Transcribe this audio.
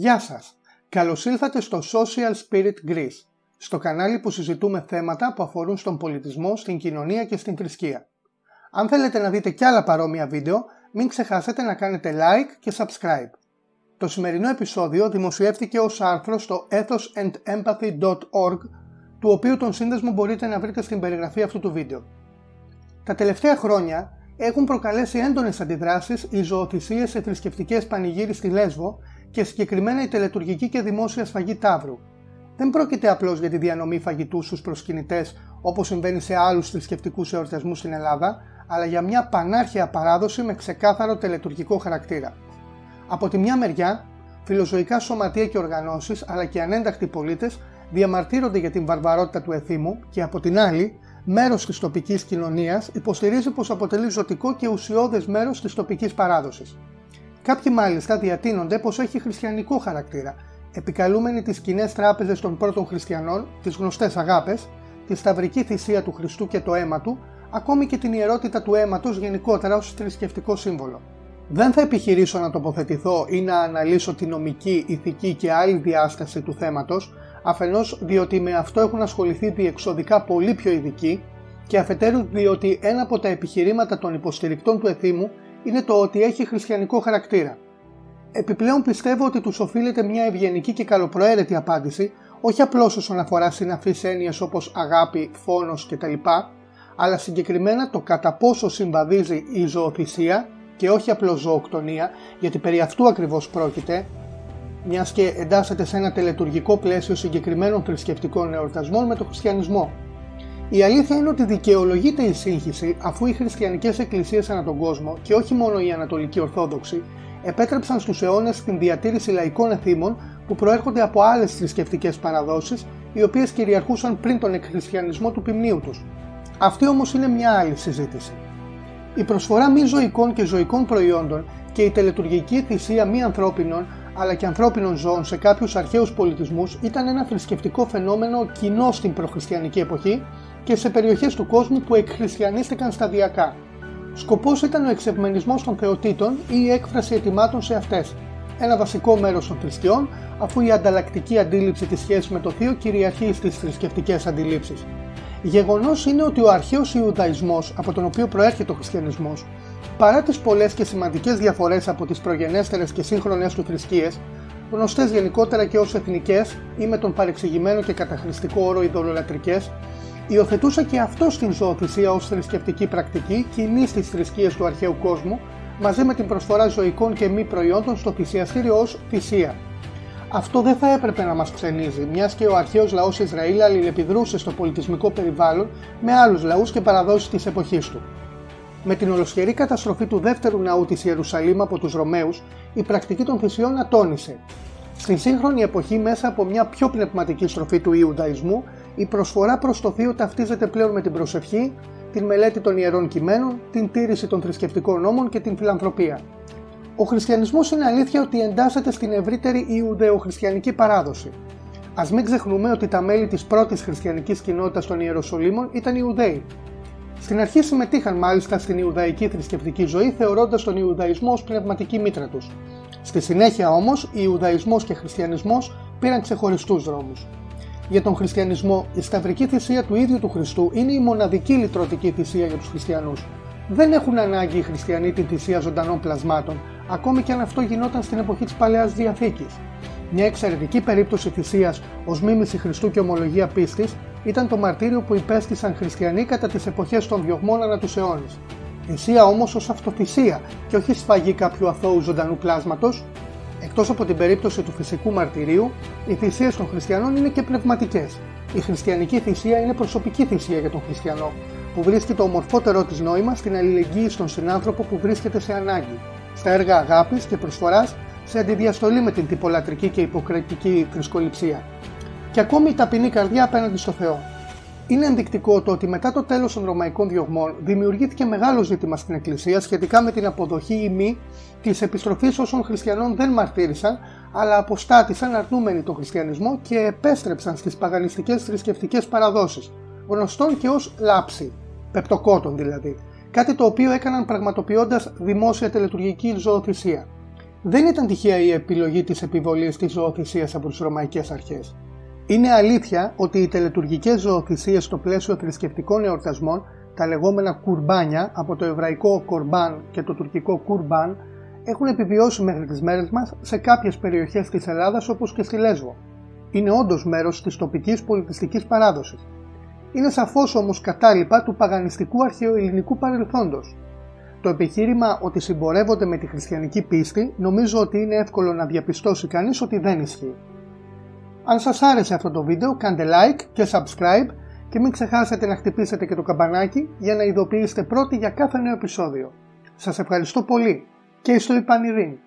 Γεια σας! Καλώς ήλθατε στο Social Spirit Greece, στο κανάλι που συζητούμε θέματα που αφορούν στον πολιτισμό, στην κοινωνία και στην θρησκεία. Αν θέλετε να δείτε κι άλλα παρόμοια βίντεο, μην ξεχάσετε να κάνετε like και subscribe. Το σημερινό επεισόδιο δημοσιεύτηκε ως άρθρο στο ethosandempathy.org, του οποίου τον σύνδεσμο μπορείτε να βρείτε στην περιγραφή αυτού του βίντεο. Τα τελευταία χρόνια έχουν προκαλέσει έντονες αντιδράσεις οι ζωοθυσίες σε θρησκευτικές πανηγύρι στη Λέσβο και συγκεκριμένα η τελετουργική και δημόσια σφαγή τάβρου. Δεν πρόκειται απλώς για τη διανομή φαγητού στους προσκυνητές όπως συμβαίνει σε άλλους θρησκευτικούς εορτασμούς στην Ελλάδα, αλλά για μια πανάρχια παράδοση με ξεκάθαρο τελετουργικό χαρακτήρα. Από τη μια μεριά, φιλοζωικά σωματεία και οργανώσεις αλλά και ανένταχτοι πολίτες διαμαρτύρονται για την βαρβαρότητα του εθήμου και από την άλλη, μέρος της τοπικής κοινωνίας υποστηρίζει πως αποτελεί ζωτικό και ουσιώδες μέρος της τοπικής παράδοσης. Κάποιοι μάλιστα διατείνονται πως έχει χριστιανικό χαρακτήρα, επικαλούμενοι τις κοινές τράπεζες των πρώτων χριστιανών, τις γνωστές αγάπες, τη σταυρική θυσία του Χριστού και το αίμα του, ακόμη και την ιερότητα του αίματος γενικότερα ως θρησκευτικό σύμβολο. Δεν θα επιχειρήσω να τοποθετηθώ ή να αναλύσω τη νομική, ηθική και άλλη διάσταση του θέματος, αφενός διότι με αυτό έχουν ασχοληθεί διεξοδικά πολύ πιο ειδικοί και αφετέρου διότι ένα από τα επιχειρήματα των υποστηρικτών του εθήμου είναι το ότι έχει χριστιανικό χαρακτήρα. Επιπλέον πιστεύω ότι τους οφείλεται μια ευγενική και καλοπροαίρετη απάντηση, όχι απλώς όσον αφορά συναφείς έννοιες όπως αγάπη, φόνος κτλ., αλλά συγκεκριμένα το κατά πόσο συμβαδίζει η ζωοθυσία και όχι απλώς ζωοκτονία, γιατί περί αυτού ακριβώς πρόκειται, μιας και εντάσσεται σε ένα τελετουργικό πλαίσιο συγκεκριμένων θρησκευτικών εορτασμών με τον χριστιανισμό. Η αλήθεια είναι ότι δικαιολογείται η σύγχυση αφού οι χριστιανικές εκκλησίες ανά τον κόσμο και όχι μόνο η Ανατολική Ορθόδοξη επέτρεψαν στους αιώνες την διατήρηση λαϊκών εθήμων που προέρχονται από άλλες θρησκευτικές παραδόσεις οι οποίες κυριαρχούσαν πριν τον εκχριστιανισμό του ποιμνίου τους. Αυτή όμως είναι μια άλλη συζήτηση. Η προσφορά μη ζωικών και ζωικών προϊόντων και η τελετουργική θυσία μη ανθρώπινων αλλά και ανθρώπινων ζώων σε κάποιους αρχαίους πολιτισμούς ήταν ένα θρησκευτικό φαινόμενο κοινό στην προχριστιανική εποχή και σε περιοχές του κόσμου που εκχριστιανίστηκαν σταδιακά. Σκοπός ήταν ο εξευμενισμός των θεοτήτων ή η έκφραση ετοιμάτων σε αυτές. Ένα βασικό μέρος των θρησκειών, αφού η ανταλλακτική αντίληψη της σχέσης με το θείο κυριαρχεί στις θρησκευτικές αντιλήψεις. Γεγονός είναι ότι ο αρχαίος Ιουδαϊσμός, από τον οποίο προέρχεται ο χριστιανισμός, παρά τις πολλές και σημαντικές διαφορές από τις προγενέστερες και σύγχρονες του θρησκείες, γνωστές γενικότερα και ως εθνικές ή με τον παρεξηγημένο και καταχρηστικό όρο ειδωλολατρικέ, υιοθετούσε και αυτός στην ζωοθυσία ως θρησκευτική πρακτική κοινή στις θρησκείες του αρχαίου κόσμου, μαζί με την προσφορά ζωικών και μη προϊόντων στο θυσιαστήριο ως θυσία. Αυτό δεν θα έπρεπε να μας ξενίζει, μιας και ο αρχαίος λαός Ισραήλ αλληλεπιδρούσε στο πολιτισμικό περιβάλλον με άλλους λαούς και παραδόσεις της εποχής του. Με την ολοσχερή καταστροφή του δεύτερου ναού της Ιερουσαλήμ από τους Ρωμαίους, η πρακτική των θυσιών ατόνισε. Στην σύγχρονη εποχή, μέσα από μια πιο πνευματική στροφή του Ιουδαϊσμού, η προσφορά προς το Θείο ταυτίζεται πλέον με την προσευχή, την μελέτη των ιερών κειμένων, την τήρηση των θρησκευτικών νόμων και την φιλανθρωπία. Ο χριστιανισμός είναι αλήθεια ότι εντάσσεται στην ευρύτερη Ιουδεοχριστιανική παράδοση. Α μην ξεχνούμε ότι τα μέλη της πρώτης χριστιανικής κοινότητας των Ιεροσολύμων ήταν Ιουδαίοι. Στην αρχή συμμετείχαν μάλιστα στην Ιουδαϊκή θρησκευτική ζωή, θεωρώντας τον Ιουδαϊσμό ως πνευματική μήτρα τους. Στη συνέχεια όμως, Ιουδαϊσμός και Χριστιανισμός πήραν ξεχωριστούς δρόμους. Για τον χριστιανισμό, η σταυρική θυσία του ίδιου του Χριστού είναι η μοναδική λυτρωτική θυσία για τους χριστιανούς. Δεν έχουν ανάγκη οι χριστιανοί τη θυσία ζωντανών πλασμάτων, ακόμη και αν αυτό γινόταν στην εποχή της Παλαιάς Διαθήκης. Μια εξαιρετική περίπτωση θυσίας ως μίμηση Χριστού και ομολογία πίστης ήταν το μαρτύριο που υπέστησαν χριστιανοί κατά τις εποχές των διωγμών ανά τους αιώνες. Θυσία όμως ως αυτοθυσία και όχι σφαγή κάποιου αθώου ζωντανού πλάσματος, Εκτός από την περίπτωση του φυσικού μαρτυρίου, οι θυσίες των χριστιανών είναι και πνευματικές. Η χριστιανική θυσία είναι προσωπική θυσία για τον χριστιανό, που βρίσκει το ομορφότερό της νόημα στην αλληλεγγύη στον συνάνθρωπο που βρίσκεται σε ανάγκη στα έργα αγάπης και προσφοράς σε αντιδιαστολή με την τυπολατρική και υποκριτική θρησκοληψία. Και ακόμη η ταπεινή καρδιά απέναντι στο Θεό. Είναι ενδεικτικό το ότι μετά το τέλος των Ρωμαϊκών διωγμών δημιουργήθηκε μεγάλο ζήτημα στην Εκκλησία σχετικά με την αποδοχή ή μη της επιστροφής όσων χριστιανών δεν μαρτύρησαν αλλά αποστάτησαν αρνούμενοι τον χριστιανισμό και επέστρεψαν στις παγανιστικές θρησκευτικές παραδόσεις, γνωστών και ως λάψη, πεπτοκότων δηλαδή, κάτι το οποίο έκαναν πραγματοποιώντας δημόσια τελετουργική ζωοθυσία. Δεν ήταν τυχαία η επιλογή της επιβολής της ζωοθυσίας από τις ρωμαϊκές αρχές. Είναι αλήθεια ότι οι τελετουργικές ζωοθυσίες στο πλαίσιο θρησκευτικών εορτασμών, τα λεγόμενα κουρμπάνια από το εβραϊκό κορμπάν και το τουρκικό κουρμπάν, έχουν επιβιώσει μέχρι τις μέρες μας σε κάποιες περιοχές της Ελλάδας όπως και στη Λέσβο. Είναι όντως μέρος της τοπικής πολιτιστικής παράδοσης. Είναι σαφώς όμως κατάλοιπα του παγανιστικού αρχαιοελληνικού παρελθόντος. Το επιχείρημα ότι συμπορεύονται με τη χριστιανική πίστη νομίζω ότι είναι εύκολο να διαπιστώσει κανείς ότι δεν ισχύει. Αν σας άρεσε αυτό το βίντεο κάντε like και subscribe και μην ξεχάσετε να χτυπήσετε και το καμπανάκι για να ειδοποιήσετε πρώτοι για κάθε νέο επεισόδιο. Σας ευχαριστώ πολύ και στο Ιπανιρήν.